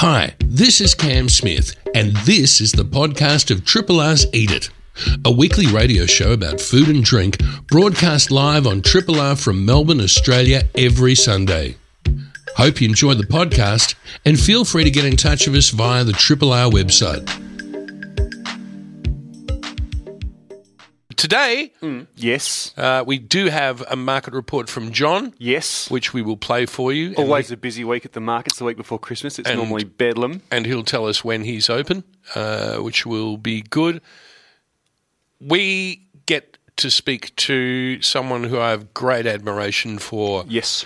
Hi, this is Cam Smith, and this is the podcast of Triple R's Eat It, a weekly radio show about food and drink broadcast live on Triple R from Melbourne, Australia every Sunday. Hope you enjoy the podcast and feel free to get in touch with us via the Triple R website. Today, Yes. uh, we do have a market report from John, Yes. which we will play for you. and Always we- a busy week at the markets the week before Christmas. It's And- normally bedlam. and he'll tell us when he's open, uh, which will be good. We get to speak to someone who I have great admiration for, Yes.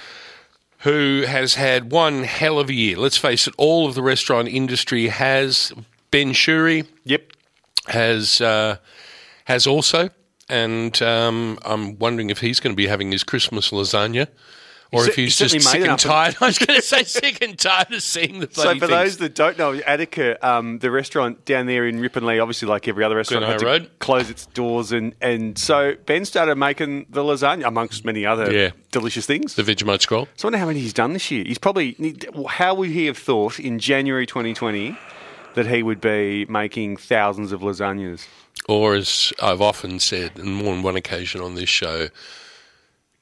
who has had one hell of a year. Let's face it, all of the restaurant industry has. Ben Shewry Yep. has uh, has also, and um, I'm wondering if he's going to be having his Christmas lasagna. Or if he's he just sick and tired. I was going to say sick and tired of seeing the bloody So for things. those that don't know, Attica, um, the restaurant down there in Ripponlea, obviously like every other restaurant, had to Road. close its doors, and, and so Ben started making the lasagna amongst many other Yeah. delicious things. the Vegemite scroll. So I wonder how many he's done this year. He's probably how would he have thought in January 2020 that he would be making thousands of lasagnas? Or as I've often said, and more than one occasion on this show,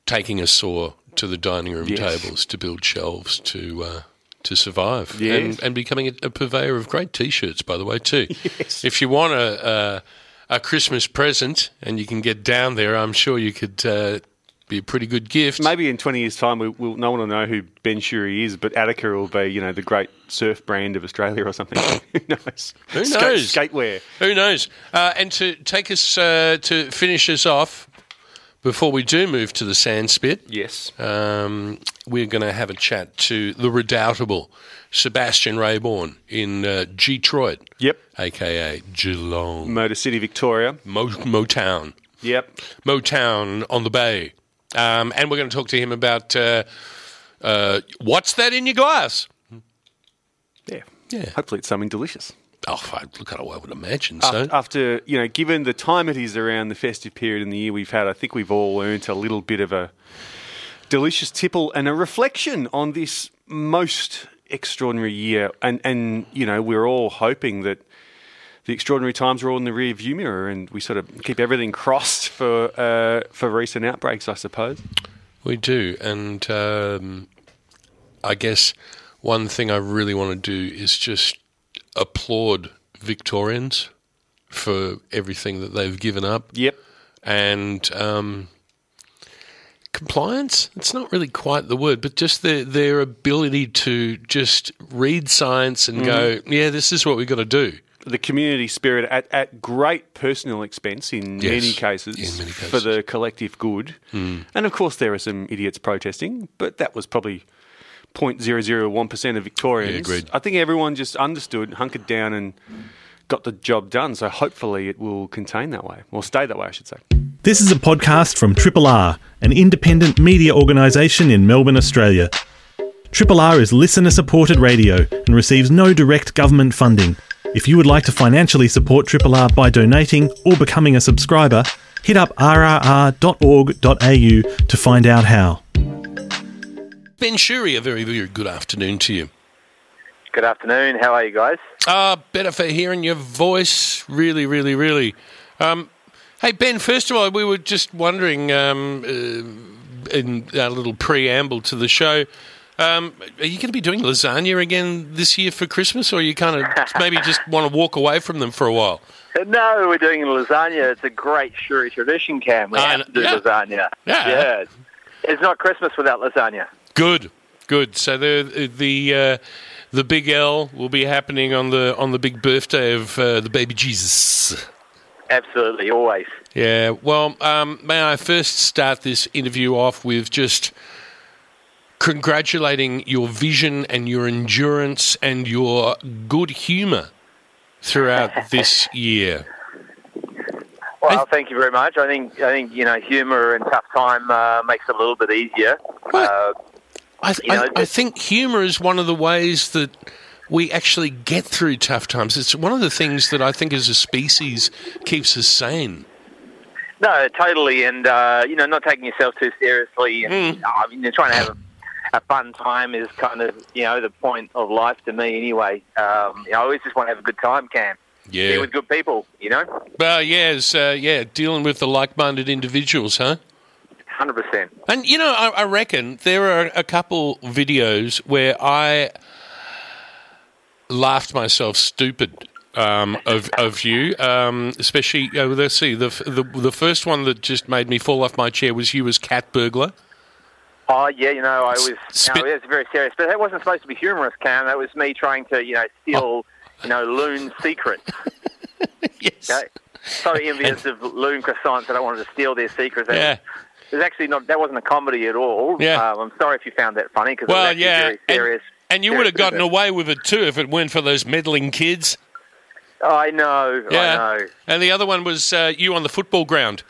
taking a saw to the dining room Yes. tables to build shelves to uh, to survive, Yes. and, and becoming a, a purveyor of great T-shirts, by the way, too. Yes. If you want a, a a Christmas present and you can get down there, I'm sure you could uh, be a pretty good gift. Maybe in 20 years' time, we, we'll, no one will know who Ben Shewry is, but Attica will be, you know, the great surf brand of Australia or something. who knows? Who Skate- knows? skatewear. Who knows? Uh, and to take us uh, to finish us off before we do move to the sand spit. Yes. um, we're going to have a chat to the redoubtable Sebastian Reaburn in uh, Detroit, Yep. aka Geelong, Motor City, Victoria. Mo- Motown, Yep. Motown on the Bay, um, and we're going to talk to him about uh, uh, what's that in your glass. Yeah. Yeah. Hopefully it's something delicious. Oh, I- look, I would imagine After, so. after, you know, given the time it is around the festive period in the year we've had, I think we've all earned a little bit of a delicious tipple and a reflection on this most extraordinary year. And, and you know, we're all hoping that the extraordinary times are all in the rear view mirror and we sort of keep everything crossed for, uh, for recent outbreaks, I suppose. We do, and um, I guess one thing I really want to do is just applaud Victorians for everything that they've given up. Yep. and um, compliance. It's not really quite the word, but just their their ability to just read science and go, Mm-hmm. yeah, this is what we've got to do. The community spirit at, at great personal expense in Yes, many cases in many for cases. Hmm. the collective good. And of course, there are some idiots protesting, but that was probably 0.001% of Victorians. Yeah, agreed. I think everyone just understood, hunkered down, and got the job done. So hopefully, it will contain that way, or stay that way, I should say. This is a podcast from Triple R, an independent media organisation in Melbourne, Australia. Triple R is listener supported radio and receives no direct government funding. If you would like to financially support Triple R by donating or becoming a subscriber, hit up rrr.org.au to find out how. Ben Shewry, a very very good afternoon to you. Good afternoon. How are you guys? Ah, better for hearing your voice. Really, really, really. Um, hey Ben, first of all, we were just wondering um, uh, in our little preamble to the show. Um, are you going to be doing lasagna again this year for Christmas, or you kind of maybe just want to walk away from them for a while? No, we're doing lasagna. It's a great Shewry tradition, Cam. We I have to do yeah. lasagna. Yeah. It's not Christmas without lasagna. Good, good. So the the uh, the big L will be happening on the on the big birthday of uh, the baby Jesus. Absolutely, always. Yeah. Well, um, may I first start this interview off with just congratulating your vision and your endurance and your good humour throughout this year. Well, thank you very much. I think I think you know humour and tough time uh, makes it a little bit easier. Uh, I, You know, I, I think humour is one of the ways that we actually get through tough times. It's one of the things that I think as a species keeps us sane. no, totally, and uh, you know, not taking yourself too seriously, and I mean, you're trying to have a fun time is kind of you know the point of life to me anyway. Um, you know, I always just want to have a good time, Cam. Yeah. Be with good people, you know. Well, yeah, it's, uh, yeah, dealing with the like-minded individuals, huh? Hundred percent. And you know, I, I reckon there are a couple videos where I laughed myself stupid um, of of you, um, especially. Uh, let's see, the, the the first one that just made me fall off my chair was you as cat burglar. Oh yeah, you know, I was. Spit- No, it was very serious, but that wasn't supposed to be humorous, Cam. That was me trying to, you know, steal, you know, Lune secrets. yes. Okay? So envious of Lune croissants that I wanted to steal their secrets. Yeah. it was actually not. That wasn't a comedy at all. Yeah. Um, I'm sorry if you found that funny because Well, it was yeah, very serious. and, and you would have gotten away with it too if it weren't for those meddling kids. I know. Yeah. I know. And the other one was uh, you on the football ground.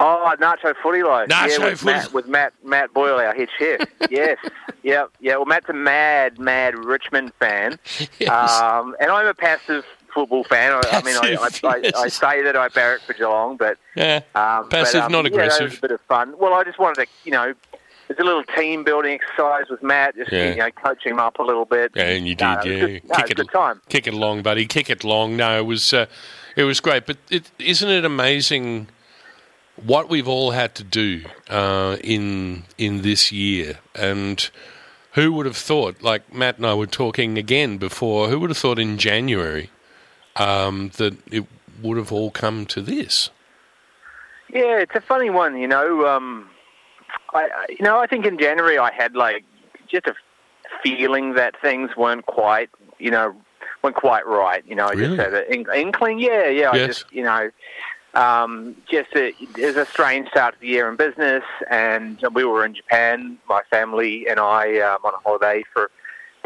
Oh, Nacho Footy Life. Nacho yeah, with Footy- Matt, with Matt Matt Boyle, our head chef. yes, yeah, yeah. Well, Matt's a mad, mad Richmond fan, Yes. um, and I'm a passive football fan. I, I mean, I, I, Passive, I, say that I barrack for Geelong, but Yeah. um, Passive, but, um, not yeah, aggressive. a bit of fun. Well, I just wanted to, you know, it's a little team building exercise with Matt, just Yeah. you know, coaching him up a little bit. And you did, No, it was yeah. good- no, it kick a good time. kick it along, buddy. Kick it along. No, it was, uh, it was great. But it, isn't it amazing what we've all had to do uh, in in this year? And who would have thought? Like Matt and I were talking again before. Who would have thought in January um, that it would have all come to this? Yeah, it's a funny one, you know. Um, I, I- you know, I think in January I had like just a feeling that things weren't quite, you know, weren't quite right. You know, I Really? just had an inkling. Yeah, yeah. I Yes. just, you know, um, just a, it was a strange start to the year in business, and we were in Japan, my family and I, um, on a holiday for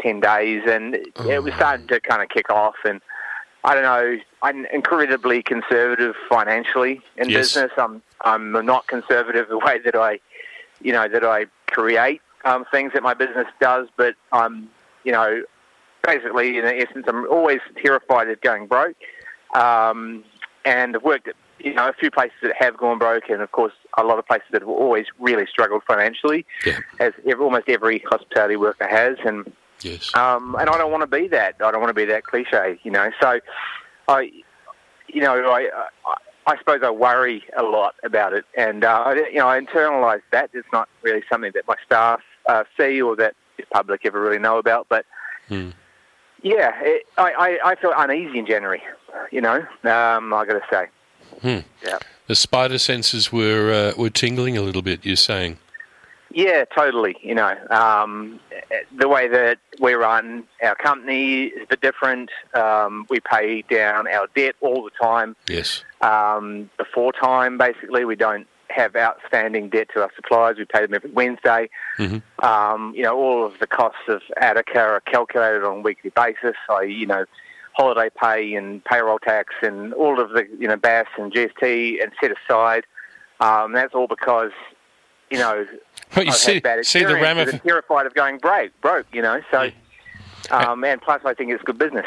ten days, and it was starting to kind of kick off and. I don't know. I'm incredibly conservative financially in Yes. business. I'm I'm not conservative the way that I, you know, that I create um, things that my business does. But I'm, you know, basically in essence, I'm always terrified of going broke. Um, and I've worked at you know a few places that have gone broke, and of course a lot of places that have always really struggled financially, Yeah. as almost every hospitality worker has. And Yes. um, and I don't want to be that. I don't want to be that cliche, you know. So, I, you know, I, I, I suppose I worry a lot about it, and uh, I, you know, I internalise that. It's not really something that my staff uh, see or that the public ever really know about. But Hmm. yeah, it, I, I, I feel uneasy in January. You know, um, I got to say. Hmm. Yeah. The spider senses were uh, were tingling a little bit. You're saying. Yeah, totally. You know, um, the way that we run our company is a bit different. Um, we pay down our debt all the time. Yes. um, before time. Basically, we don't have outstanding debt to our suppliers. We pay them every Wednesday. Mhm. Um, you know, all of the costs of Attica are calculated on a weekly basis. So, you know, holiday pay and payroll tax and all of the, you know, BAS and GST and set aside. Um, that's all because, you know, But you I've see, had bad see the experiences ramif- terrified of going broke, broke, you know. So, um, and plus, I think it's good business.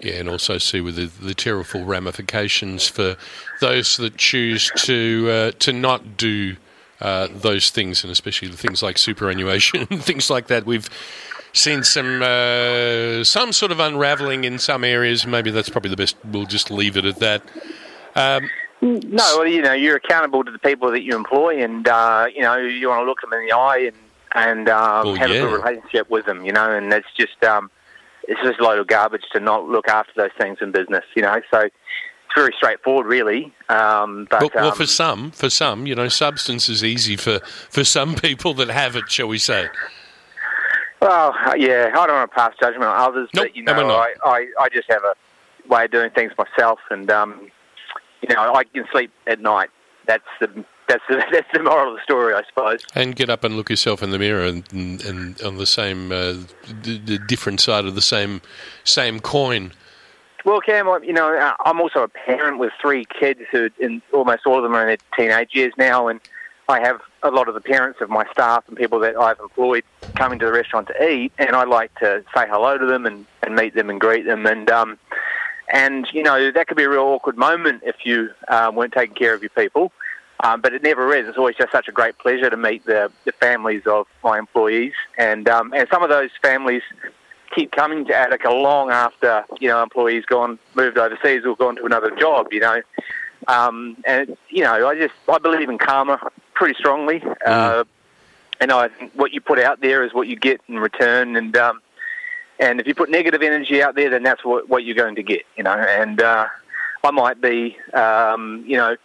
Yeah, and also see with the, the terrible ramifications for those that choose to uh, to not do uh, those things, and especially the things like superannuation and things like that. We've seen some uh, some sort of unraveling in some areas. Maybe that's probably the best. We'll just leave it at that. Um, No, well, you know, you're accountable to the people that you employ, and uh, you know, you want to look them in the eye and and um, Well, have yeah. a good relationship with them. You know, and it's just um, it's just a load of garbage to not look after those things in business. You know, so it's very straightforward, really. Um, but well, well, um, for some, for some, you know, substance is easy for, for some people that have it, shall we say? Well, yeah, I don't want to pass judgment on others, Nope, but you know. I, I I just have a way of doing things myself, and um, you know, I can sleep at night. That's the that's the, that's the moral of the story, I suppose. And get up and look yourself in the mirror, and, and, and on the same, uh, the, the different side of the same, same coin. Well, Cam, I- you know, uh, I'm also a parent with three kids who, in almost all of them are in their teenage years now, and I have a lot of the parents of my staff and people that I've employed coming to the restaurant to eat, and I like to say hello to them and, and meet them and greet them, and um, and you know that could be a real awkward moment if you uh, weren't taking care of your people. Um, but it never is. It's always just such a great pleasure to meet the, the families of my employees, and um, and some of those families keep coming to Attica long after you know employees gone moved overseas or gone to another job. You know, um, and you know I just I believe in karma pretty strongly, uh, and I think what you put out there is what you get in return, and um, and if you put negative energy out there, then that's what what you're going to get. You know, and uh, I might be um, you know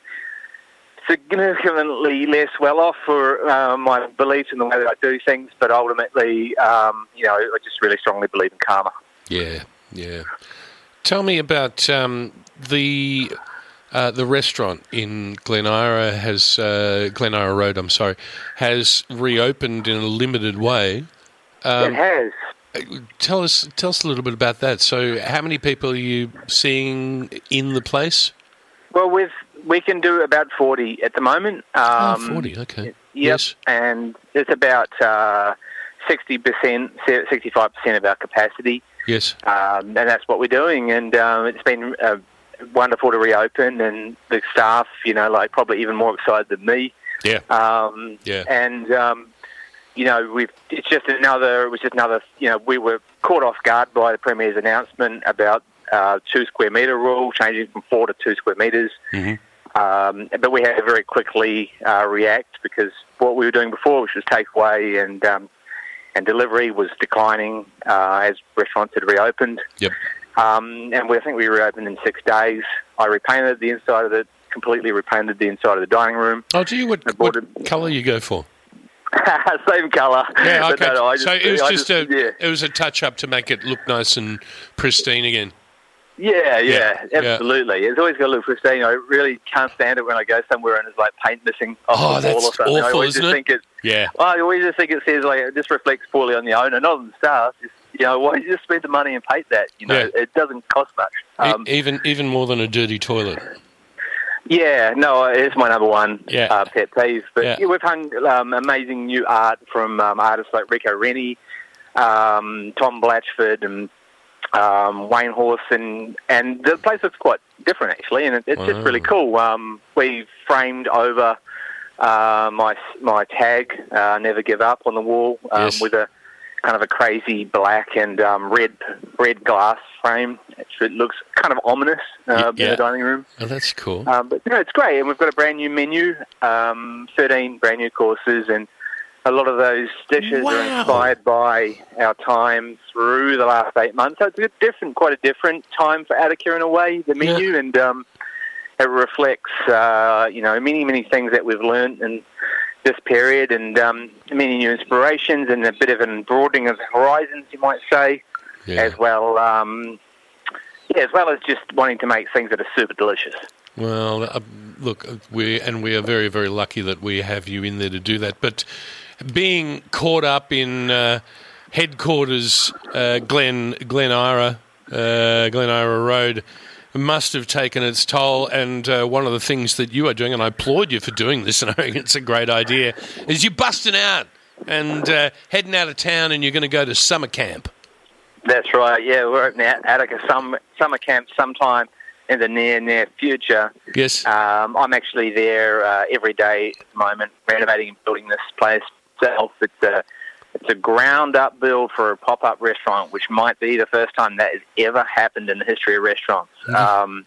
significantly less well off for uh, my beliefs in the way that I do things, but ultimately, um, you know, I just really strongly believe in karma. Yeah, yeah. Tell me about um, the uh, the restaurant in Glen Eira has uh, Glen Eira Road. I'm sorry, has reopened in a limited way. Um, it has. Tell us, tell us a little bit about that. So, how many people are you seeing in the place? Well, we've we can do about 40 at the moment. Um, oh, 40, okay. Yep, Yes. and it's about uh, 60%, 65% of our capacity, Yes. um, and that's what we're doing. And um, it's been uh, wonderful to reopen, and the staff, you know, like probably even more excited than me. Yeah. Um, Yeah. And um, you know, we've it's just another. It was just another. You know, we were caught off guard by the premier's announcement about uh, two square metre rule, changing from four to two square metres. Mhm. Um, but we had to very quickly uh, react because what we were doing before, which was takeaway and um, and delivery, was declining uh, as restaurants had reopened. Yep. Um, and we, I think we reopened in six days. I repainted the inside of the completely repainted the inside of the dining room. Oh, do you what, what it. colour you go for? Same colour. Yeah, okay. no, no, I so it was I just, a yeah. it was a touch up to make it look nice and pristine again. Yeah, Yeah, yeah, yeah. absolutely. It's always got to look pristine. I really can't stand it when I go somewhere and there's like paint missing off Oh, the wall that's or something. I always just it? think it. Yeah. I always just think it says like it just reflects poorly on the owner, not on the staff. Just, you know, why don't you just spend the money and paint that? You know, Yeah. it doesn't cost much. Um, E- even even more than a dirty toilet. Yeah, no, it's my number one Yeah. uh, pet peeve. But Yeah. yeah. we've hung um, amazing new art from um, artists like Rico Rennie, um, Tom Blatchford, and um, Wayne Horse, and and the place looks quite different actually, and it, it's just really cool. Um, we framed over uh, my my tag, uh, "Never Give Up," on the wall um, Yes. with a kind of a crazy black and um, red red glass frame. It, looks kind of ominous uh, Yeah. in the dining room. Oh, that's cool. Um, but no, it's great, and we've got a brand new menu, um, thirteen brand new courses, and a lot of those dishes Wow. are inspired by our time through the last eight months. So it's a different, quite a different time for Attica in a way, the menu, and um, it reflects, uh, you know, many, many things that we've learned in this period, and um, many new inspirations, and a bit of an broadening of horizons, you might say, Yeah. as well. Um, yeah, as well as just wanting to make things that are super delicious. Well, uh, look, we and we are very, very lucky that we have you in there to do that. But being caught up in uh, headquarters, uh, Glen Glen Eira, uh, Glen Eira Road, must have taken its toll. And uh, one of the things that you are doing, and I applaud you for doing this, and I think it's a great idea, is you're busting out and uh, heading out of town, and you're going to go to summer camp. That's right. Yeah, we're opening at Attica summer, summer camp sometime in the near near future. Yes. Um, I'm actually there uh, every day at the moment, renovating and building this place itself. It's a it's a ground up build for a pop up restaurant, which might be the first time that has ever happened in the history of restaurants. Um,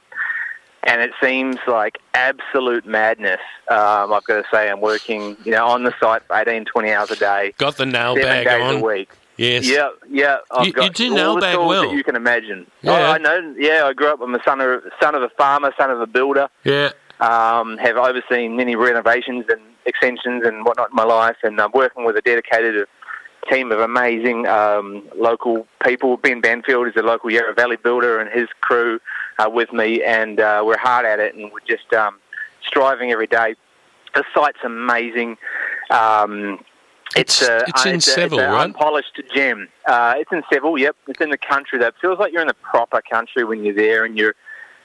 and it seems like absolute madness. Um, I've got to say, I'm working, you know, on the site for 18, 20 hours a day, Got the nail bag days on. a week. Yes. Yeah, yeah. I've You- got you do all nail the bag well. that you can imagine. Yeah. Oh, I know. Yeah, I grew up. I'm the son of son of a farmer, son of a builder. Yeah. Um, have overseen many renovations and extensions and whatnot in my life, and I'm working with a dedicated team of amazing um, local people. Ben Banfield is a local Yarra Valley builder, and his crew are with me, and uh, we're hard at it, and we're just um, striving every day. The site's amazing. Um, It's- a, it's in a- Seville, it's an right? unpolished gem. Uh, it's in Seville. Yep, it's in the country. That feels like you're in the proper country when you're there, and you're.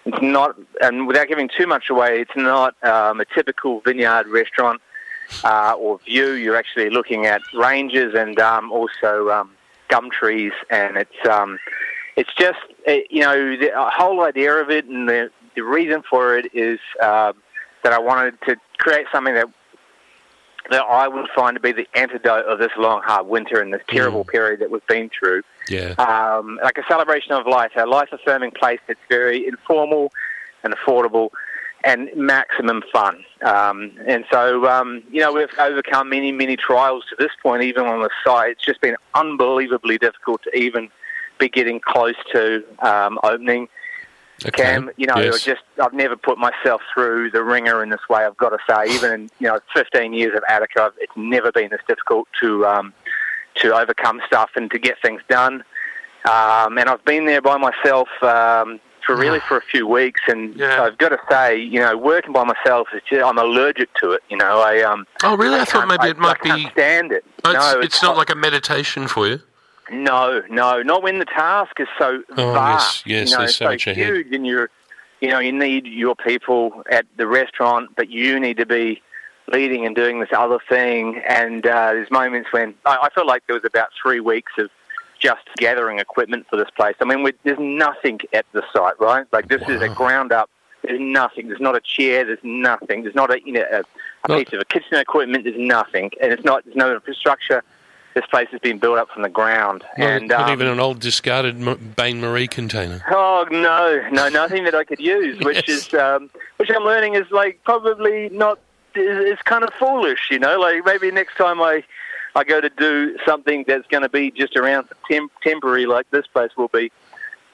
It's not, and without giving too much away, it's not um, a typical vineyard restaurant uh, or view. You're actually looking at ranges and um, also um, gum trees, and it's um, it's just it, you know the whole idea of it and the the reason for it is um, that I wanted to create something that that I would find to be the antidote of this long, hard winter and this terrible period that we've been through. Yeah. Um, like a celebration of life, a life-affirming place that's very informal and affordable and maximum fun. Um, and so, um, you know, we've overcome many, many trials to this point, even on the site. It's just been unbelievably difficult to even be getting close to um, opening. Okay. Cam, you know, Yes. just I've never put myself through the ringer in this way. I've got to say, even in you know 15 years of Attica, it's never been this difficult to um, to overcome stuff and to get things done. Um, and I've been there by myself um, for really for a few weeks, and Yeah. I've got to say, you know, working by myself is just, I'm allergic to it. You know, I um, Oh, really? I thought can't- maybe it might I be. stand it. Oh, it's, no, it's not like a meditation for you. no, no, not when the task is so Oh, vast. yes, yes, you know, there's so so much ahead. huge, and you're, you know, you need your people at the restaurant, but you need to be leading and doing this other thing. And uh, there's moments when I, I feel like there was about three weeks of just gathering equipment for this place. I mean, there's nothing at the site, right? Like this is a ground up. There's nothing. There's not a chair. There's nothing. There's not a you know a, a Not- piece of kitchen equipment. There's nothing, and it's not. There's no infrastructure. This place has been built up from the ground, Not, and not um, even an old discarded M- Bain Marie container. Oh no, no, nothing that I could use, which is um, which I'm learning is like probably not is kind of foolish, you know. Like maybe next time I I go to do something that's going to be just around temp- temporary, like this place will be.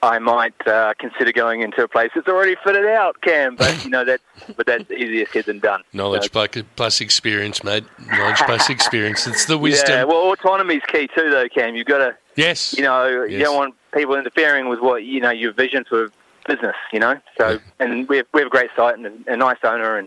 I might uh, consider going into a place that's already fitted out, Cam. But you know that's but that's easier said than done. Knowledge So- plus, experience, mate. Knowledge plus experience. It's the wisdom. Yeah, well, autonomy's key too, though, Cam. You've got to yes. you know, you don't want people interfering with what you know your vision for business. You know, so and we have we have a great site and a, a nice owner, and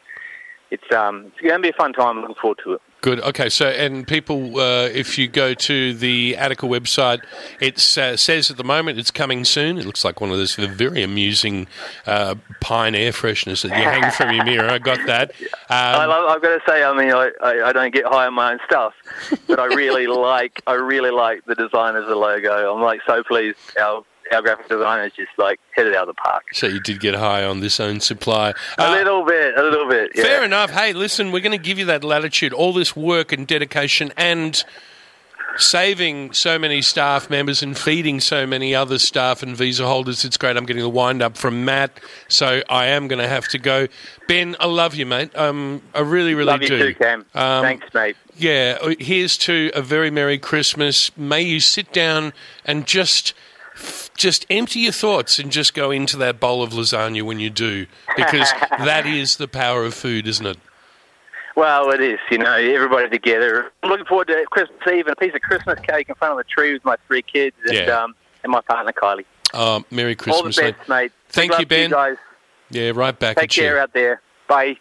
it's um it's going to be a fun time. Looking forward to it. Good. Okay. So, and people, uh, if you go to the Attica website, it uh, says at the moment it's coming soon. It looks like one of those very amusing uh, pine air fresheners that you hang from your mirror. I got that. I Um, love, I've got to say, I mean, I, I, I don't get high on my own stuff, but I really like I really like the design of the logo. I'm like so pleased. Our our graphic designers just like hit it out of the park. so you did get high on this own supply. A Uh, little bit, a little bit. Yeah. Fair enough. Hey, listen, we're going to give you that latitude, all this work and dedication, and saving so many staff members and feeding so many other staff and visa holders. It's great. I'm getting the wind up from Matt, so I am going to have to go. Ben, I love you, mate. Um, I really, really Love you do. too, Cam. Um, Thanks, mate. Yeah, here's to a very Merry Christmas. May you sit down and just just empty your thoughts and just go into that bowl of lasagna when you do, because that is the power of food, isn't it? Well, it is. You know, everybody together. I'm looking forward to Christmas Eve and a piece of Christmas cake in front of the tree with my three kids and Yeah. um, and my partner Kylie. Uh, Merry All the best, mate. mate. Thank you, luck to Ben. guys. Yeah, right back Take at you. care out there. Bye.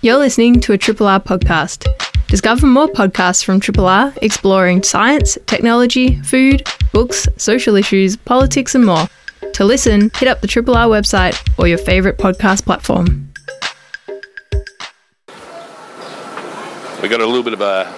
You're listening to a Triple R podcast. Discover more podcasts from Triple R exploring science, technology, food, books, social issues, politics, and more. To listen, hit up the Triple R website or your favourite podcast platform. We got a little bit of a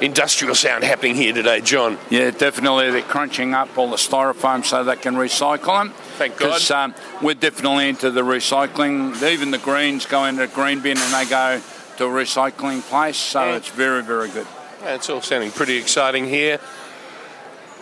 industrial sound happening here today, John. Yeah, definitely. They're crunching up all the styrofoam so they can recycle them. Thank God. 'Cause, um, we're definitely into the recycling. Even the greens go into a green bin and they go to a recycling place. So Yeah. it's very, very good. Yeah, it's all sounding pretty exciting here.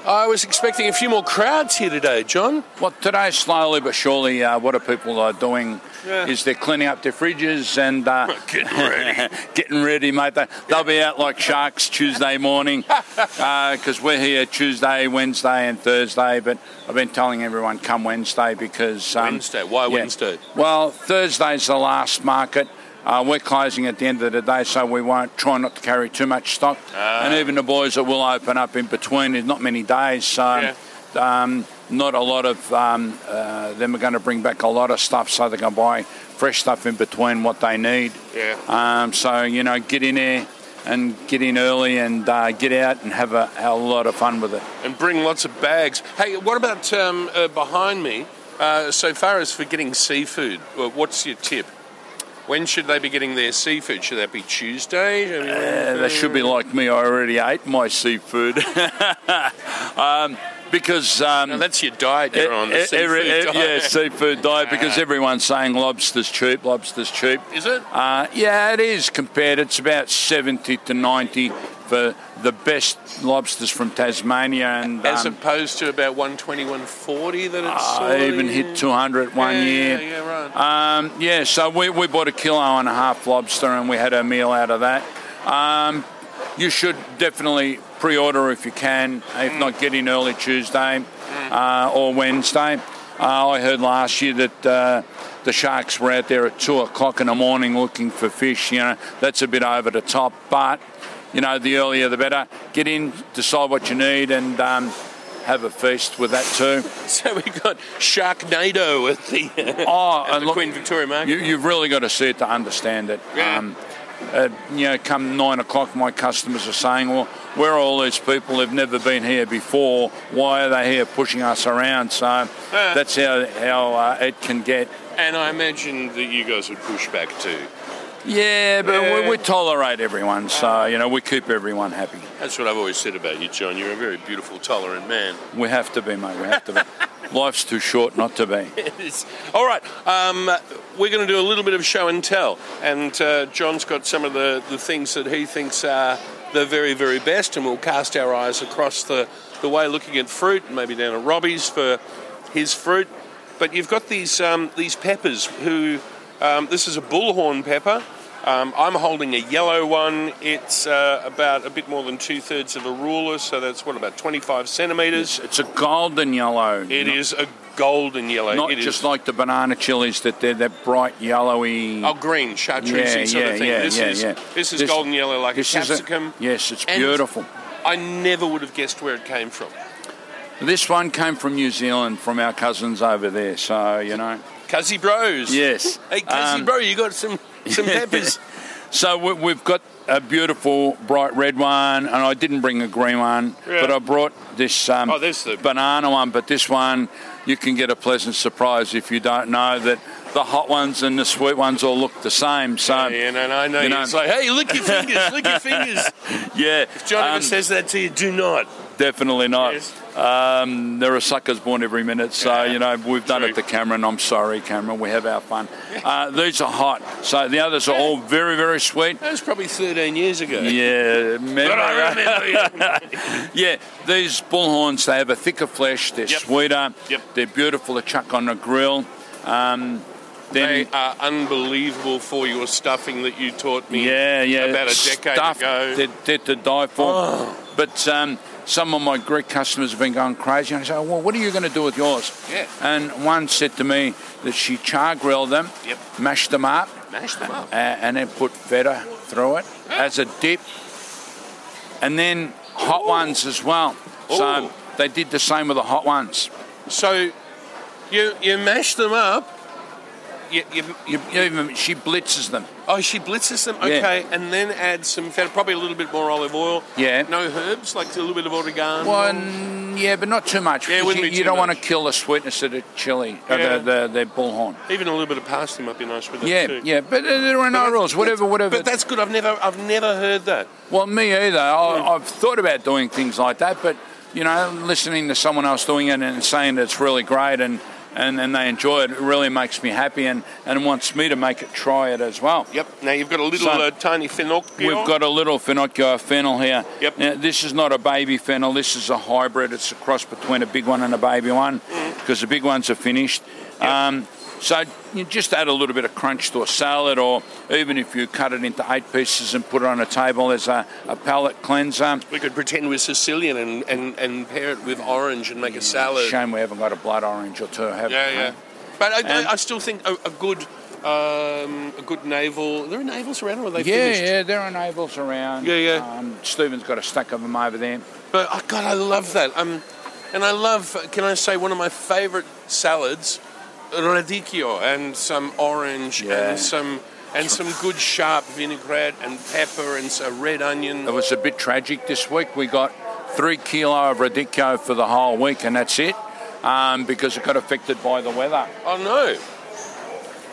I was expecting a few more crowds here today, John. Well, today, slowly but surely, uh, what are people are doing Yeah. is they're cleaning up their fridges and uh, Getting ready. getting ready, mate. They, they'll be out like sharks Tuesday morning because we're here Tuesday, Wednesday, and Thursday. But I've been telling everyone come Wednesday because um, Wednesday? Why Wednesday? Well, Thursday's the last market. Uh, we're closing at the end of the day, so we won't try not to carry too much stock. Ah. and even the boys that will open up in between, there's not many days, so um, not a lot of um, uh, them are going to bring back a lot of stuff, so they can buy fresh stuff in between what they need. Yeah. Um, so you know, get in there and get in early and uh, get out and have a, a lot of fun with it. and bring lots of bags. Hey, what about um, uh, behind me? Uh, so far as for getting seafood, what's your tip? When should they be getting their seafood? Should that be Tuesday? Uh, they should be like me. I already ate my seafood. um, because um, that's your diet you're on, the every- seafood e- diet. yeah, seafood diet because everyone's saying lobster's cheap, lobster's cheap. Is it? Uh, yeah, it is compared. It's about 70 to 90 for the best lobsters from Tasmania. And As um, opposed to about 120, 140 that it's sort even hit 200 one Yeah, year. yeah, yeah, right. Um, yeah, so we, we bought a kilo and a half lobster and we had a meal out of that. Um, you should definitely pre-order if you can, if Mm. not get in early Tuesday uh, or Wednesday. Uh, I heard last year that uh, the sharks were out there at two o'clock in the morning looking for fish. You know, that's a bit over the top, but you know, the earlier the better. Get in, decide what you need, and um, have a feast with that too. So we got Sharknado at the, Oh, at and the look, Queen Victoria Market. You, you've really got to see it to understand it. Yeah. Um, uh, you know, come nine o'clock, my customers are saying, "Well, where are all these people who've never been here before? Why are they here pushing us around?" So that's how how uh, it can get. and I imagine that you guys would push back too. Yeah, but Yeah. We, we tolerate everyone, so you know we keep everyone happy. That's what I've always said about you, John. You're a very beautiful, tolerant man. We have to be, mate. We have to be. Life's too short not to be. All right, um, we're going to do a little bit of show and tell, and uh, John's got some of the, the things that he thinks are the very, very best, and we'll cast our eyes across the, the way looking at fruit, maybe down at Robbie's for his fruit. But you've got these um, these peppers. Who um, this is a bullhorn pepper. Um, I'm holding a yellow one. It's uh, about a bit more than two thirds of a ruler, so that's what about 25 centimeters. It's a golden yellow. It is a golden yellow. Not It is- just like the banana chilies that they're that bright yellowy. Oh, green chartreuse Yeah, sort yeah, of thing. yeah, this yeah, is yeah. this is This- golden yellow like a is capsicum. yes, it's And beautiful. I never would have guessed where it came from. This one came from New Zealand, from our cousins over there. So you know. Cuzzy Bros. Yes. Hey, Cuzzy Um, Bro, you got some some peppers. So we, we've got a beautiful bright red one, and I didn't bring a green one, Yeah. but I brought this um, Oh, there's the- banana one. But this one, you can get a pleasant surprise if you don't know that the hot ones and the sweet ones all look the same. So yeah, no, no, I know. you You know- it's like, hey, lick your fingers, lick your fingers. yeah, If John um, ever says that to you, do not. Definitely not. Yes. Um, there are suckers born every minute, so Yeah, you know we've done true. it to Cameron. I'm sorry, Cameron. We have our fun. Uh, these are hot, so the others are all very, very sweet. That was probably 13 years ago. Yeah, But I remember. yeah. These bullhorns, they have a thicker flesh. They're Yep. sweeter. Yep. They're beautiful to chuck on a grill. Um, then They are unbelievable for your stuffing that you taught me Yeah, yeah. about a decade Stuffed, ago. Oh. They're, they're to die for. But um, some of my Greek customers have been going crazy. And I say, well, what are you going to do with yours? Yeah. And one said to me that she char grilled them, Yep. mashed them up, Mash them up. uh, and then put feta through it as a dip. And then hot ones as well. Ooh. So they did the same with the hot ones. So you you mash them up. You, you, You, even, she blitzes them. oh, she blitzes them. Yeah. Okay, and then add some probably a little bit more olive oil. Yeah. No herbs, like a little bit of oregano. One, yeah, but not too much. Yeah, wouldn't you, be you don't want to kill the sweetness of the chili, uh, Yeah. the, the, the bullhorn. Even a little bit of parsley might be nice with it Yeah, too. yeah, but uh, there are no But rules. Whatever, whatever. But that's good. I've never I've never heard that. well, me either. I, I've thought about doing things like that, but you know, listening to someone else doing it and saying that it's really great and, and, and they enjoy it, it really makes me happy and, and wants me to make it try it as well. Yep. Now you've got a little So- uh, tiny finocchio. We've got a little Finocchio fennel here. Yep. Now, this is not a baby fennel. This is a hybrid. It's a cross between a big one and a baby one because the big ones are finished. Um, so you just add a little bit of crunch to a salad, or even if you cut it into eight pieces and put it on a table as a, a palate cleanser. We could pretend we're Sicilian and, and, and pair it with orange and make a salad. Shame we haven't got a blood orange or two. Have Yeah, we? yeah. But I, I, I still think a, a good um, a good navel. Are there navels around, or are they Yeah, finished? yeah, there are navels around. Yeah, yeah. Um, Stephen's got a stack of them over there. But oh God, I love that. Um, and I love. Can I say one of my favourite salads, radicchio, and some orange Yeah. and some and some good sharp vinaigrette and pepper and a red onion. It was a bit tragic this week. We got three kilo of radicchio for the whole week, and that's it, um, because it got affected by the weather. Oh no!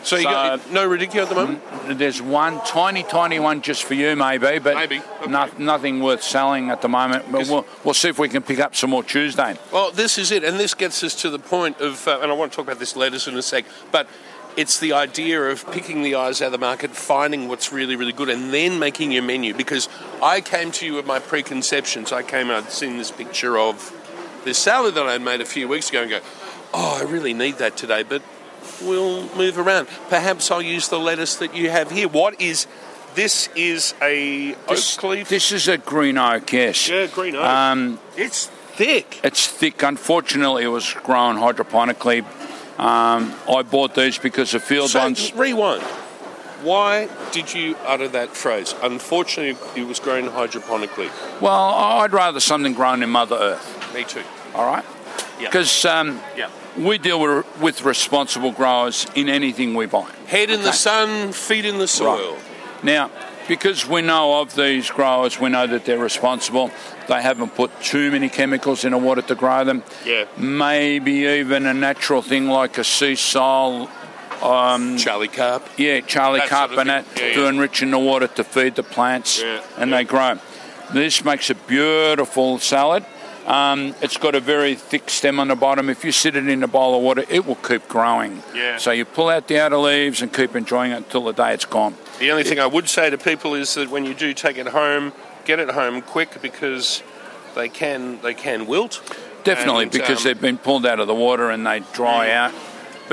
So you So- got no radicchio at the moment? There's one tiny, tiny one just for you, maybe, but Maybe, okay. no- nothing worth selling at the moment. But we'll, we'll see if we can pick up some more Tuesday. Well, this is it, and this gets us to the point of, uh, and I want to talk about this lettuce in a sec, but it's the idea of picking the eyes out of the market, finding what's really, really good, and then making your menu. Because I came to you with my preconceptions. I came, I'd seen this picture of this salad that I had made a few weeks ago, and go, oh, I really need that today, but we'll move around. Perhaps I'll use the lettuce that you have here. What is this? Is a This, oak leaf? this is a green oak, yes. yeah, green oak. Um, it's thick. It's thick. Unfortunately, it was grown hydroponically. Um, I bought these because the field So, ones. rewind. Why did you utter that phrase? Unfortunately, it was grown hydroponically. Well, I'd rather something grown in Mother Earth. Me too. All right. Yeah. Because um, Yeah. We deal with, with responsible growers in anything we buy. Head in the sun, feet in the soil. Now, because we know of these growers, we know that they're responsible. They haven't put too many chemicals in the water to grow them. Yeah. Maybe even a natural thing like a sea salt, um, Charlie Carp. yeah, Charlie That sort of carbonate thing. Yeah, to yeah. enrich in the water to feed the plants, Yeah, and they grow. This makes a beautiful salad. Um, it's got a very thick stem on the bottom. If you sit it in a bowl of water, it will keep growing. Yeah. So you pull out the outer leaves and keep enjoying it until the day it's gone. The only thing I would say to people is that when you do take it home, get it home quick because they can they can wilt. Definitely, And, because um, they've been pulled out of the water and they dry out.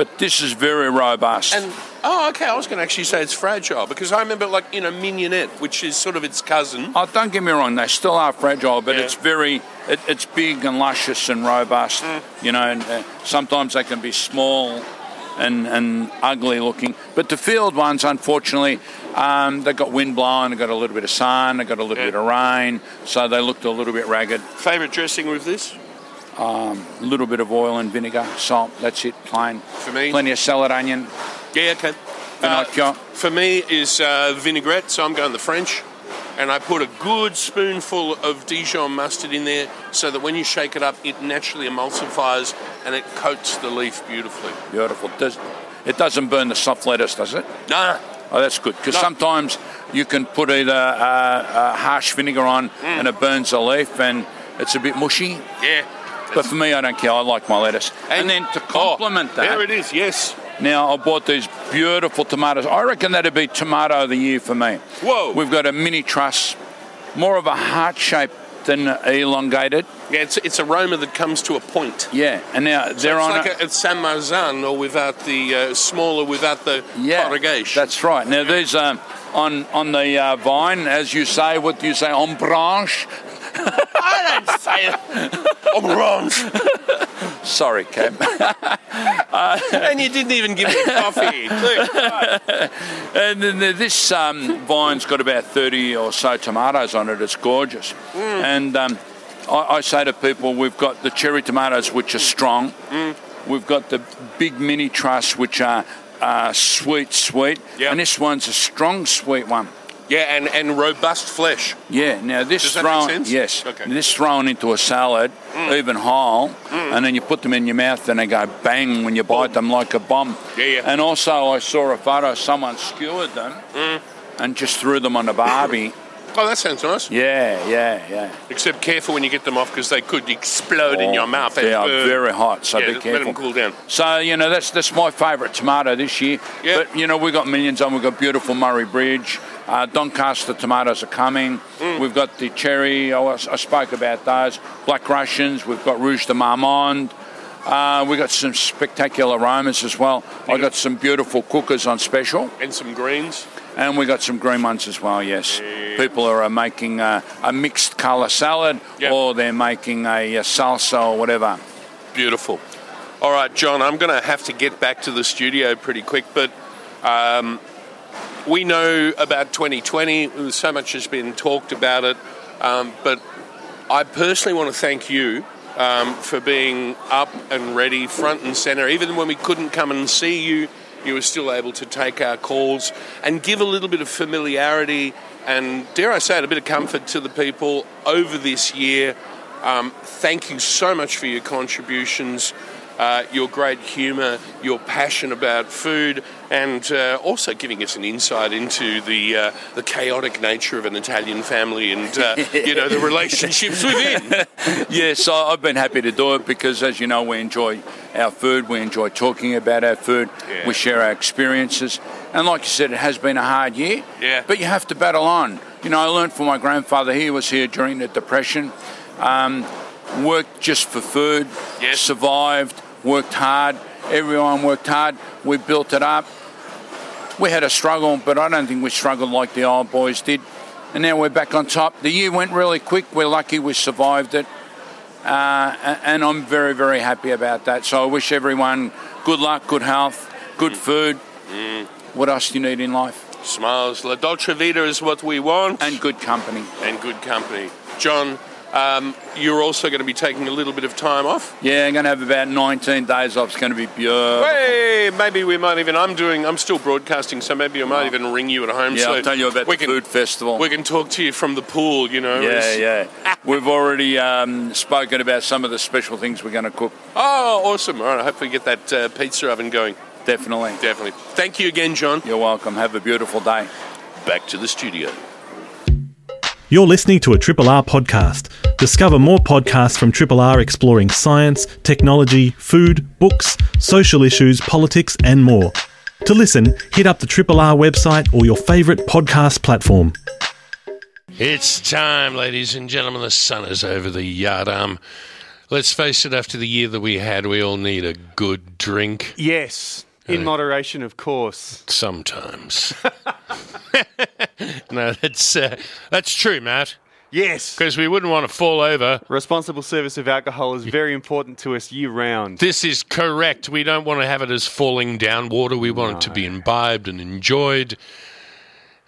But this is very robust. And oh, okay, I was going to actually say it's fragile because I remember like you know mignonette, which is sort of its cousin. Oh, don't get me wrong; they still are fragile, but Yeah. it's very, it, it's big and luscious and robust. Mm. You know, and uh, sometimes they can be small and and ugly looking. But the field ones, unfortunately, um, they got wind blowing, they got a little bit of sun, they got a little Yeah. bit of rain, so they looked a little bit ragged. Favorite dressing with this? A little bit of oil and vinegar, salt. That's it, plain. For me? plenty of salad onion. Yeah, okay. Pinocchio. for me is uh, vinaigrette, so I'm going the French. And I put a good spoonful of Dijon mustard in there so that when you shake it up, it naturally emulsifies and it coats the leaf beautifully. Beautiful. Does, it doesn't burn the soft lettuce, does it? Nah, Oh, that's good because No. sometimes you can put either uh, uh, harsh vinegar on and it burns the leaf and it's a bit mushy. yeah. But for me, I don't care. I like my lettuce. And, then to complement oh, that, There it is, yes. now I bought these beautiful tomatoes. I reckon that'd be tomato of the year for me. Whoa. We've got a mini truss, more of a heart shape than elongated. Yeah, it's, it's aroma that comes to a point. Yeah, and now So they're it's on like a, a, it's San Marzan or without the uh, smaller, without the yeah, corrugation. that's right. Now these um, on on the uh, vine, as you say, what do you say, en branche? I don't say Orange. Sorry, Cam. and you didn't even give me coffee. And then this um, vine's got about 30 or so tomatoes on it. It's gorgeous. And um, I, I say to people, we've got the cherry tomatoes, which are strong. We've got the big mini truss, which are uh, sweet, sweet. Yeah. And this one's a strong, sweet one. Yeah, and, and robust flesh. Yeah, now this Does that make thrown, sense? yes, Okay. this thrown into a salad, mm. even whole, mm. and then you put them in your mouth, and they go bang when you bite oh. them like a bomb. Yeah, yeah. And also, I saw a photo. Someone skewered them mm. and just threw them on a barbie. Oh, that sounds nice. yeah, yeah, yeah. Except careful when you get them off because they could explode in oh, your mouth. and They are burn. very hot, so yeah, be careful. Let them cool down. So you know that's that's my favourite tomato this year. Yeah. But you know we've got millions on. We've got beautiful Murray Bridge. Uh, Doncaster tomatoes are coming. Mm. We've got the cherry. I, I spoke about those. Black Russians. We've got Rouge de Marmande. Uh, we've got some spectacular aromas as well. I got some beautiful cookers on special, And some greens. and we got some green ones as well. Yes, people are uh, making uh, a mixed colour salad, Yeah. or they're making a, uh salsa or whatever. Beautiful. All right, John, I'm going to have to get back to the studio pretty quick, but um, we know about 2020. So much has been talked about it. Um, but I personally want to thank you um, for being up and ready, front and centre. Even when we couldn't come and see you, you were still able to take our calls and give a little bit of familiarity and, dare I say it, a bit of comfort to the people over this year. Um, thank you so much for your contributions. Uh, your great humour, your passion about food, and uh, also giving us an insight into the uh, the chaotic nature of an Italian family and uh, you know the relationships within. yes, I've been happy to do it because, as you know, we enjoy our food, we enjoy talking about our food, Yeah. we share our experiences. And like you said, it has been a hard year, Yeah. but you have to battle on. You know, I learned from my grandfather, he was here during the Depression, um, worked just for food, Yes. survived, worked hard. Everyone worked hard. We built it up. We had a struggle, but I don't think we struggled like the old boys did. And now we're back on top. The year went really quick. We're lucky we survived it. Uh, and I'm very, very happy about that. So I wish everyone good luck, good health, good food. What else do you need in life? Smiles, La Dolce Vita is what we want, And good company. and good company. John, um, you're also going to be taking a little bit of time off. Yeah, I'm going to have about 19 days off. It's going to be beautiful. Hey, maybe we might even. I'm doing. I'm still broadcasting, so maybe I might even ring you at home. Yeah, so I'll tell you about we the can, food festival. We can talk to you from the pool. You know. yeah, as- yeah. We've already um, spoken about some of the special things we're going to cook. Oh, awesome! All right, I hope we get that uh, pizza oven going. Definitely. Definitely. Thank you again, John. You're welcome. Have a beautiful day. Back to the studio. You're listening to a Triple R podcast. Discover more podcasts from Triple R exploring science, technology, food, books, social issues, politics, and more. To listen, hit up the Triple R website or your favourite podcast platform. It's time, ladies and gentlemen. The sun is over the yard arm. Let's face it. After the year that we had, we all need a good drink. Yes, in moderation, of course. Sometimes. no, that's uh, that's true, Matt. Yes. Because we wouldn't want to fall over. Responsible service of alcohol is very important to us year round. This is correct. We don't want to have it as falling down water. We want it to be imbibed and enjoyed.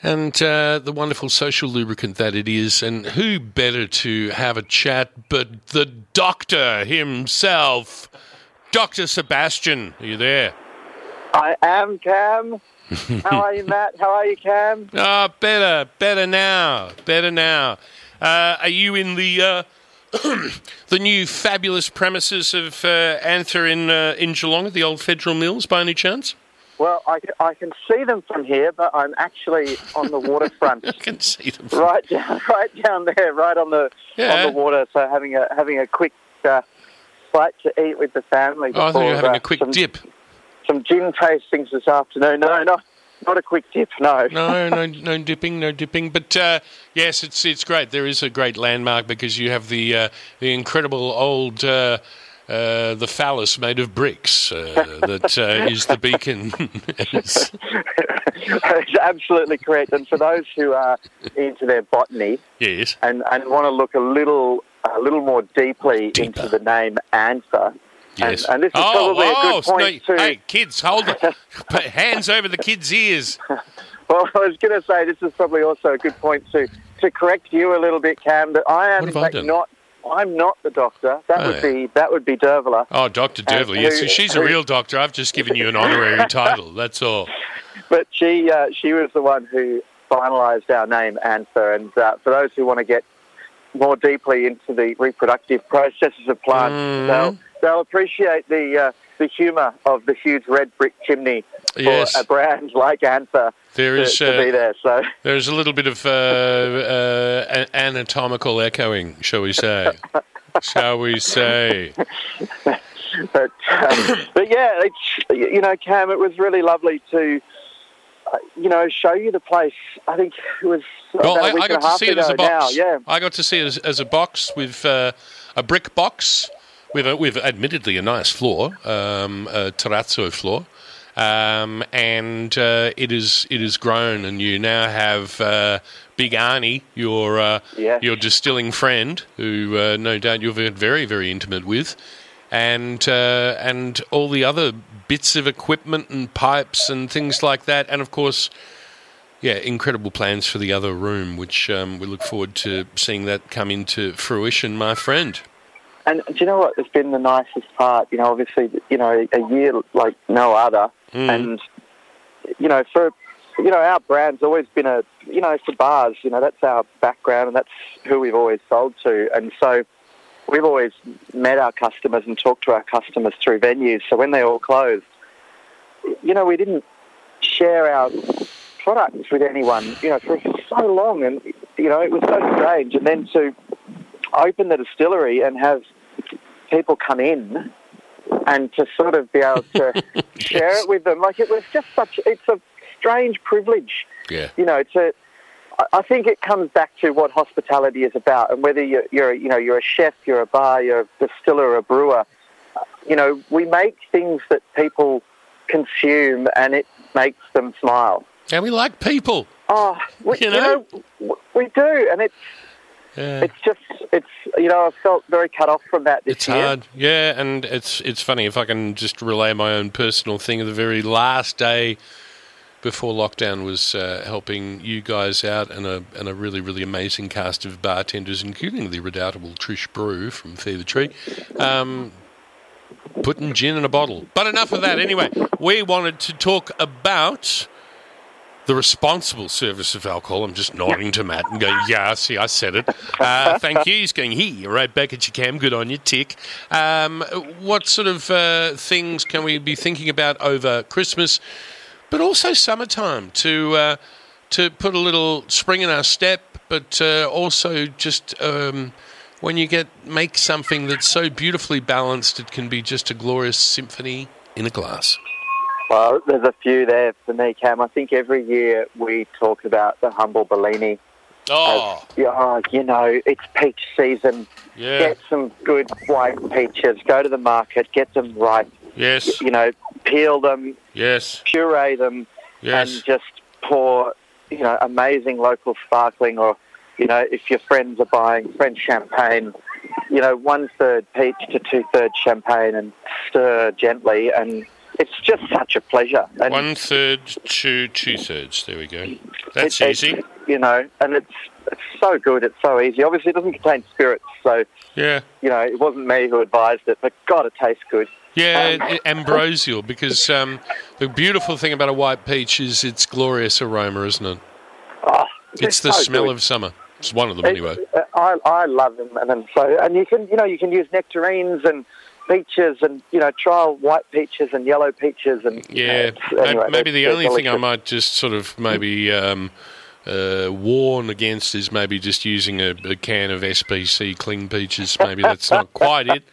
And uh, the wonderful social lubricant that it is. And who better to have a chat but the doctor himself? Dr. Sebastian, are you there? I am Cam. How are you, Matt? How are you, Cam? Ah, better, better now, better now. Uh, are you in the uh, the new fabulous premises of uh, Anther in uh, in Geelong at the old Federal Mills by any chance? Well, I, I can see them from here, but I'm actually on the waterfront, I can see them. right down, right down there, right on the Yeah. on the water. So having a having a quick uh, bite to eat with the family. Oh, I thought you were having uh, a quick some, dip. Some gin tastings this afternoon. No, not not a quick dip. No. No, no, no dipping, no dipping. But uh, yes, it's it's great. There is a great landmark because you have the uh, the incredible old. Uh, uh, the phallus made of bricks uh, that uh, is the beacon. It's- absolutely correct. And for those who are into their botany yes. and, and want to look a little a little more deeply Deeper. into the name Anther, Yes. and, and this is oh, probably oh, a good point to. Hey, kids, hold hands over the kids' ears. Well, I was going to say this is probably also a good point to to correct you a little bit, Cam. That I am in fact not. I'm not the doctor. That Oh, would be that would be Dervla. Oh, Dr. Dervla. Yes, who- she's a real doctor. I've just given you an honorary title. That's all. But she uh, she was the one who finalised our name Anther. And uh, for those who want to get more deeply into the reproductive processes of plants, Mm. They'll appreciate the uh, the humour of the huge red brick chimney for Yes. a brand like Anther There to, is to be uh, there. So. there's a little bit of uh, uh, anatomical echoing, shall we say? shall we say? but um, but yeah, it's, you know, Cam, it was really lovely to uh, you know show you the place. I think it was Well, I, I got to see it as a box. now. Yeah, I got to see it as, as a box with uh, a brick box with a, with admittedly a nice floor, um, a terrazzo floor. Um, and uh, it is it is grown, and you now have uh, Big Arnie, your uh, Yeah. your distilling friend, who uh, no doubt you've very very very intimate with, and uh, and all the other bits of equipment and pipes and things like that, and of course yeah, incredible plans for the other room, which um, we look forward to seeing that come into fruition, my friend. And do you know what has been the nicest part? You know, obviously, you know, a year like no other, Mm. and you know, for you know, our brand's always been a you know for bars. You know, that's our background, and that's who we've always sold to, and so we've always met our customers and talked to our customers through venues. So when they all closed, you know, we didn't share our products with anyone, you know, for so long. And, you know, it was so strange. And then to open the distillery and have people come in and to sort of be able to share it with them, like it was just such, it's a strange privilege, Yeah. you know, to, I- think it comes back to what hospitality is about, and whether you're, you're, you know, you're a chef, you're a bar, you're a distiller, a brewer. You know, we make things that people consume, and it makes them smile. And we like people. Oh, we, You you, know? know? we do, and it's Yeah. it's just it's you know I felt very cut off from that this It's year. hard, yeah, and it's it's funny if I can just relay my own personal thing. The very last day before lockdown was uh, helping you guys out, and a and a really really amazing cast of bartenders, including the redoubtable Trish Brew from Fever Tree, um, putting gin in a bottle. But enough of that. Anyway, we wanted to talk about. The responsible service of alcohol. I'm just nodding to Matt and going, yeah, see, I said it. Uh, thank you. He's going, here, you're right back at your cam. Good on you, tick. Um, what sort of uh, things can we be thinking about over Christmas, but also summertime to uh, to put a little spring in our step, but uh, also just um, when you get make something that's so beautifully balanced, it can be just a glorious symphony in a glass. Well, there's a few there for me, Cam. I think every year we talk about the humble Bellini. Oh, As, oh, you know, it's peach season. yeah, Get some good white peaches. Go to the market. Get them ripe. yes, You know, peel them, yes, puree them, yes. and just pour, you know, amazing local sparkling or, you know, if your friends are buying French champagne, you know, one third peach to two thirds champagne and stir gently and it's just such a pleasure. And One third to two thirds. There we go. That's it- easy. it's, You know, and it's it's so good. It's so easy. Obviously, it doesn't contain spirits, so Yeah. you know it wasn't me who advised it, but God, it tastes good. Yeah, Um, ambrosial, because um, the beautiful thing about a white peach is its glorious aroma, isn't it? Oh, It's the so smell good. of summer. It's one of them, anyway. Uh, I I love them, and then so and you can you know you can use nectarines and peaches and you know trial white peaches and yellow peaches and you know, Yeah, anyway, maybe the only thing I might just sort of maybe um, uh, warn against is maybe just using a, a can of SPC cling peaches. Maybe that's not quite it.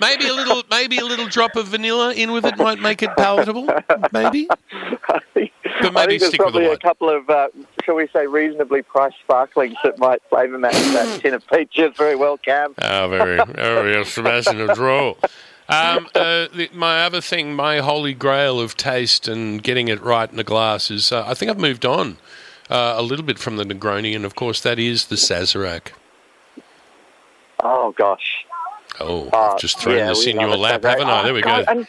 Maybe a little, maybe a little drop of vanilla in with it might make it palatable. Maybe, I but I maybe think there's stick with the probably a couple of, uh, shall we say, reasonably priced sparklings that might flavour match that tin of peaches very well, Cam. Oh, very, very of draw. Um, uh, the, my other thing, my holy grail of taste and getting it right in a glass is uh, I think I've moved on uh, a little bit from the Negroni, and of course that is the Sazerac. Oh gosh. Oh, Uh, I've just thrown this in your lap, haven't I? There we go. And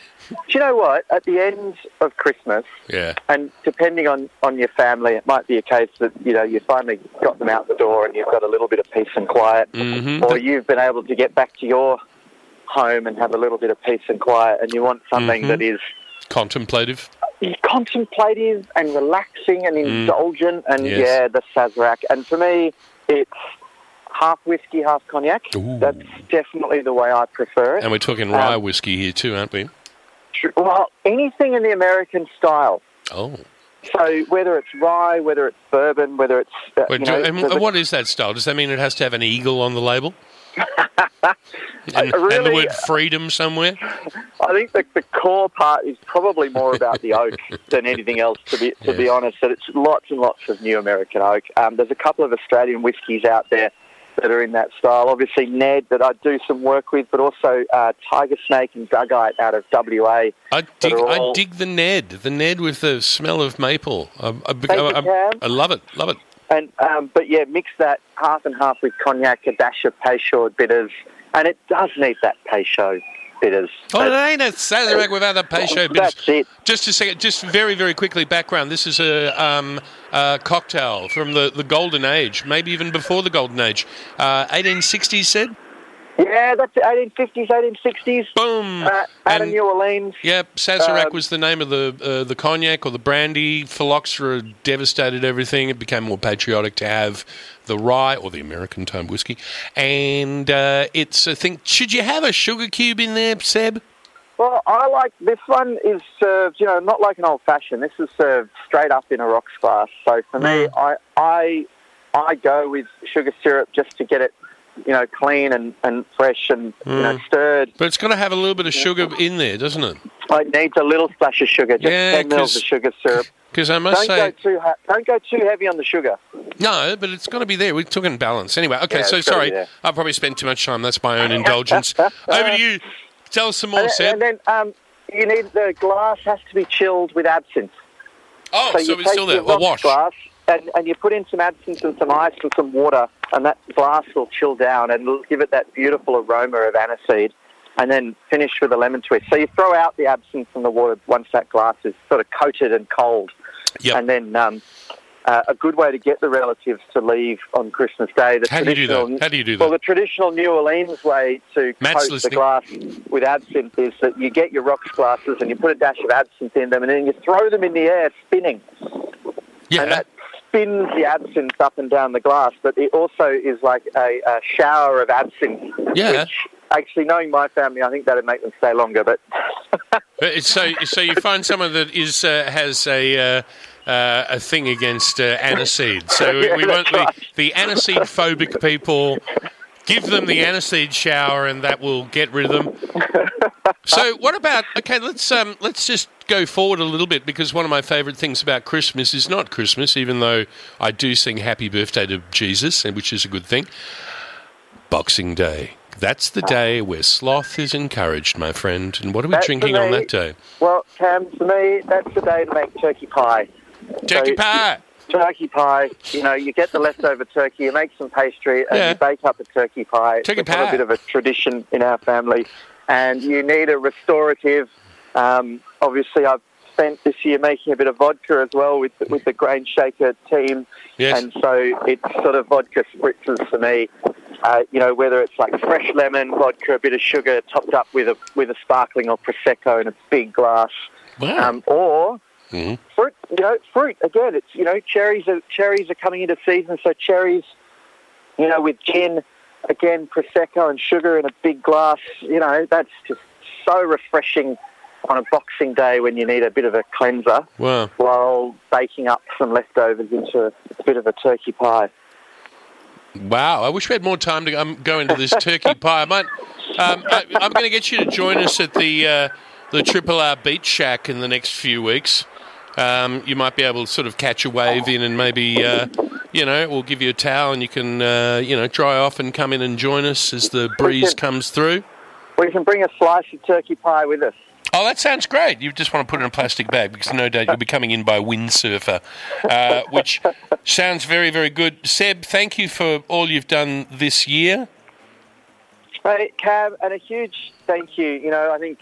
do you know what? At the end of Christmas, Yeah, and depending on, on your family, it might be a case that you know you finally got them out the door and you've got a little bit of peace and quiet, Mhm. or you've been able to get back to your home and have a little bit of peace and quiet, and you want something Mhm. that is contemplative. contemplative and relaxing and indulgent, and Mm. Yes. yeah, the Sazerac. And for me, it's half whiskey, half cognac. Ooh. That's definitely the way I prefer it. And we're talking rye Um, whiskey here too, aren't we? Well, anything in the American style. Oh, So whether it's rye, whether it's bourbon, whether it's uh, Wait, you know, and what is that style? Does that mean it has to have an eagle on the label? and, and the word freedom somewhere? I think the, the core part is probably more about the oak than anything else. To be to be honest, that it's lots and lots of new American oak. Um, there's a couple of Australian whiskies out there that are in that style. Obviously, Ned that I do some work with, but also uh, Tiger Snake and Dugite out of WA. I dig, are I dig the Ned, the Ned with the smell of maple. I, I, I, Thank you, I- Cam. I love it, love it. And um, but yeah, mix that half and half with cognac, a dash of Peychaud bitters, and it does need that Peychaud bitters. Oh, it ain't a Sazerac without the Peychaud bitters. That's it. Just a second, just very, very quickly, background. This is a, um, a cocktail from the, the Golden Age, maybe even before the Golden Age. Uh, 1860s, said? Yeah, that's 1850s, 1860s. Boom. Uh, out of New Orleans. Yep, Sazerac Um, was the name of the uh, the cognac or the brandy. Phylloxera devastated everything. It became more patriotic to have the rye or the American time whiskey. And uh, it's a thing. Should you have a sugar cube in there, Seb? Well, I like this one is served, you know, not like an old fashioned. This is served straight up in a rocks glass. So for me, I I I go with sugar syrup just to get it, you know, clean and, and fresh and you know stirred. But it's got to have a little bit of sugar in there, doesn't it? It needs a little splash of sugar, just Yeah, ten mils 'cause- of sugar syrup. Because I must Don't say, go too ha- don't go too heavy on the sugar. no, but it's got to be there. We're talking balance. Anyway, okay, Yeah, so sorry. I probably spent too much time. That's my own indulgence. Over to you. Tell us some more, And, Seb. and then um, you need the glass has to be chilled with absinthe. oh, so, you it's take still there. A wash. glass and, and you put in some absinthe and some ice and some water, and that glass will chill down and it'll give it that beautiful aroma of aniseed. And then finish with a lemon twist. So you throw out the absinthe from the water once that glass is sort of coated and cold. Yep. And then um, uh, a good way to get the relatives to leave on Christmas Day. The How do you do that? How do you do that? Well, the traditional New Orleans way to Matt's coat listening. the glass with absinthe is that you get your rocks glasses and you put a dash of absinthe in them, and then you throw them in the air, spinning, Yeah. and that spins the absinthe up and down the glass. But it also is like a, a shower of absinthe. Yeah. Which, actually, knowing my family, I think that'd make them stay longer. But But it's so so you find someone that is uh, has a uh, uh, a thing against uh, aniseed. So Yeah, we want that's the, the aniseed phobic people. Give them the aniseed shower, and that will get rid of them. So, what about? Okay, let's um, let's just go forward a little bit because one of my favourite things about Christmas is not Christmas, even though I do sing "Happy Birthday" to Jesus, and which is a good thing. Boxing Day. That's the day where sloth is encouraged, my friend. And what are we That's drinking for on that day? well, Cam, for me, that's the day to make turkey pie. Turkey So- pie. turkey pie. You know, you get the leftover turkey, you make some pastry, and Yeah. you bake up a turkey pie. Turkey It's pie. a bit of a tradition in our family, and you need a restorative. Um, obviously, I've spent this year making a bit of vodka as well with with the Grainshaker team, Yes. and so it's sort of vodka spritzes for me. Uh, you know, whether it's like fresh lemon vodka, a bit of sugar, topped up with a with a sparkling or prosecco in a big glass, Wow. um, or Mhm. fruit. You know, fruit again. It's you know, cherries are cherries are coming into season, so cherries. You know, with gin, again, prosecco and sugar in a big glass. You know, that's just so refreshing on a Boxing Day when you need a bit of a cleanser Wow. while baking up some leftovers into a bit of a turkey pie. Wow. I wish we had more time to um, go into this turkey pie. I might, um, I, I'm going to get you to join us at the uh, the Triple R Beach Shack in the next few weeks. Um, you might be able to sort of catch a wave in and maybe, uh, you know, we'll give you a towel and you can, uh, you know, dry off and come in and join us as the breeze comes through. We can bring a slice of turkey pie with us. Oh, that sounds great. You just want to put it in a plastic bag because no doubt you'll be coming in by windsurfer, uh, which sounds very, very good. Seb, thank you for all you've done this year. Hey, Cam, and a huge thank you. You know, I think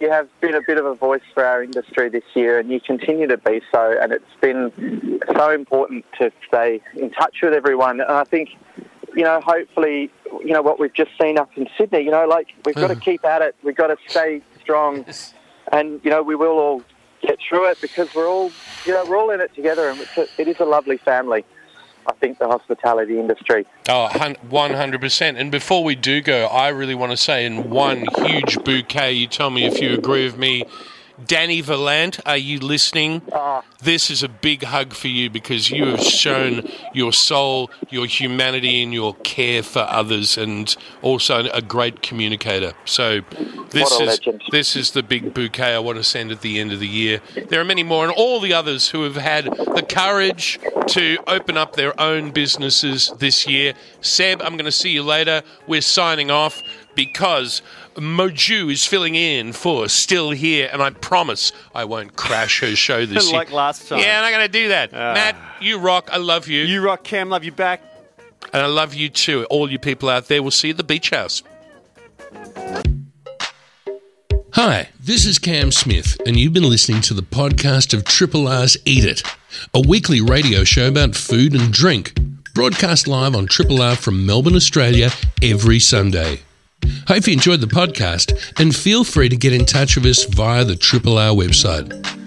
you have been a bit of a voice for our industry this year, and you continue to be so. And it's been so important to stay in touch with everyone. And I think, you know, hopefully, you know, what we've just seen up in Sydney, you know, like we've got to mm. keep at it. We've got to stay strong, and you know, we will all get through it because we're all, you know, we're all in it together, and it's a, it is a lovely family. I think the hospitality industry. Oh, 100%. And before we do go, I really want to say in one huge bouquet, you tell me if you agree with me. Dani Valent, are you listening? Ah. This is a big hug for you because you have shown your soul, your humanity, and your care for others, and also a great communicator. So, this is legend. this is the big bouquet I want to send at the end of the year. There are many more, and all the others who have had the courage to open up their own businesses this year. Seb, I'm going to see you later. We're signing off because Moju is filling in for Still Here, and I promise I won't crash her show this year. Like last time. Yeah, I'm not going to do that. Ah. Matt, you rock. I love you. You rock, Cam. Love you back. And I love you too. All you people out there, we'll see you at the beach house. Hi, this is Cam Smith, and you've been listening to the podcast of Triple R's Eat It, a weekly radio show about food and drink, broadcast live on Triple R from Melbourne, Australia, every Sunday. Hope you enjoyed the podcast and feel free to get in touch with us via the Triple R website.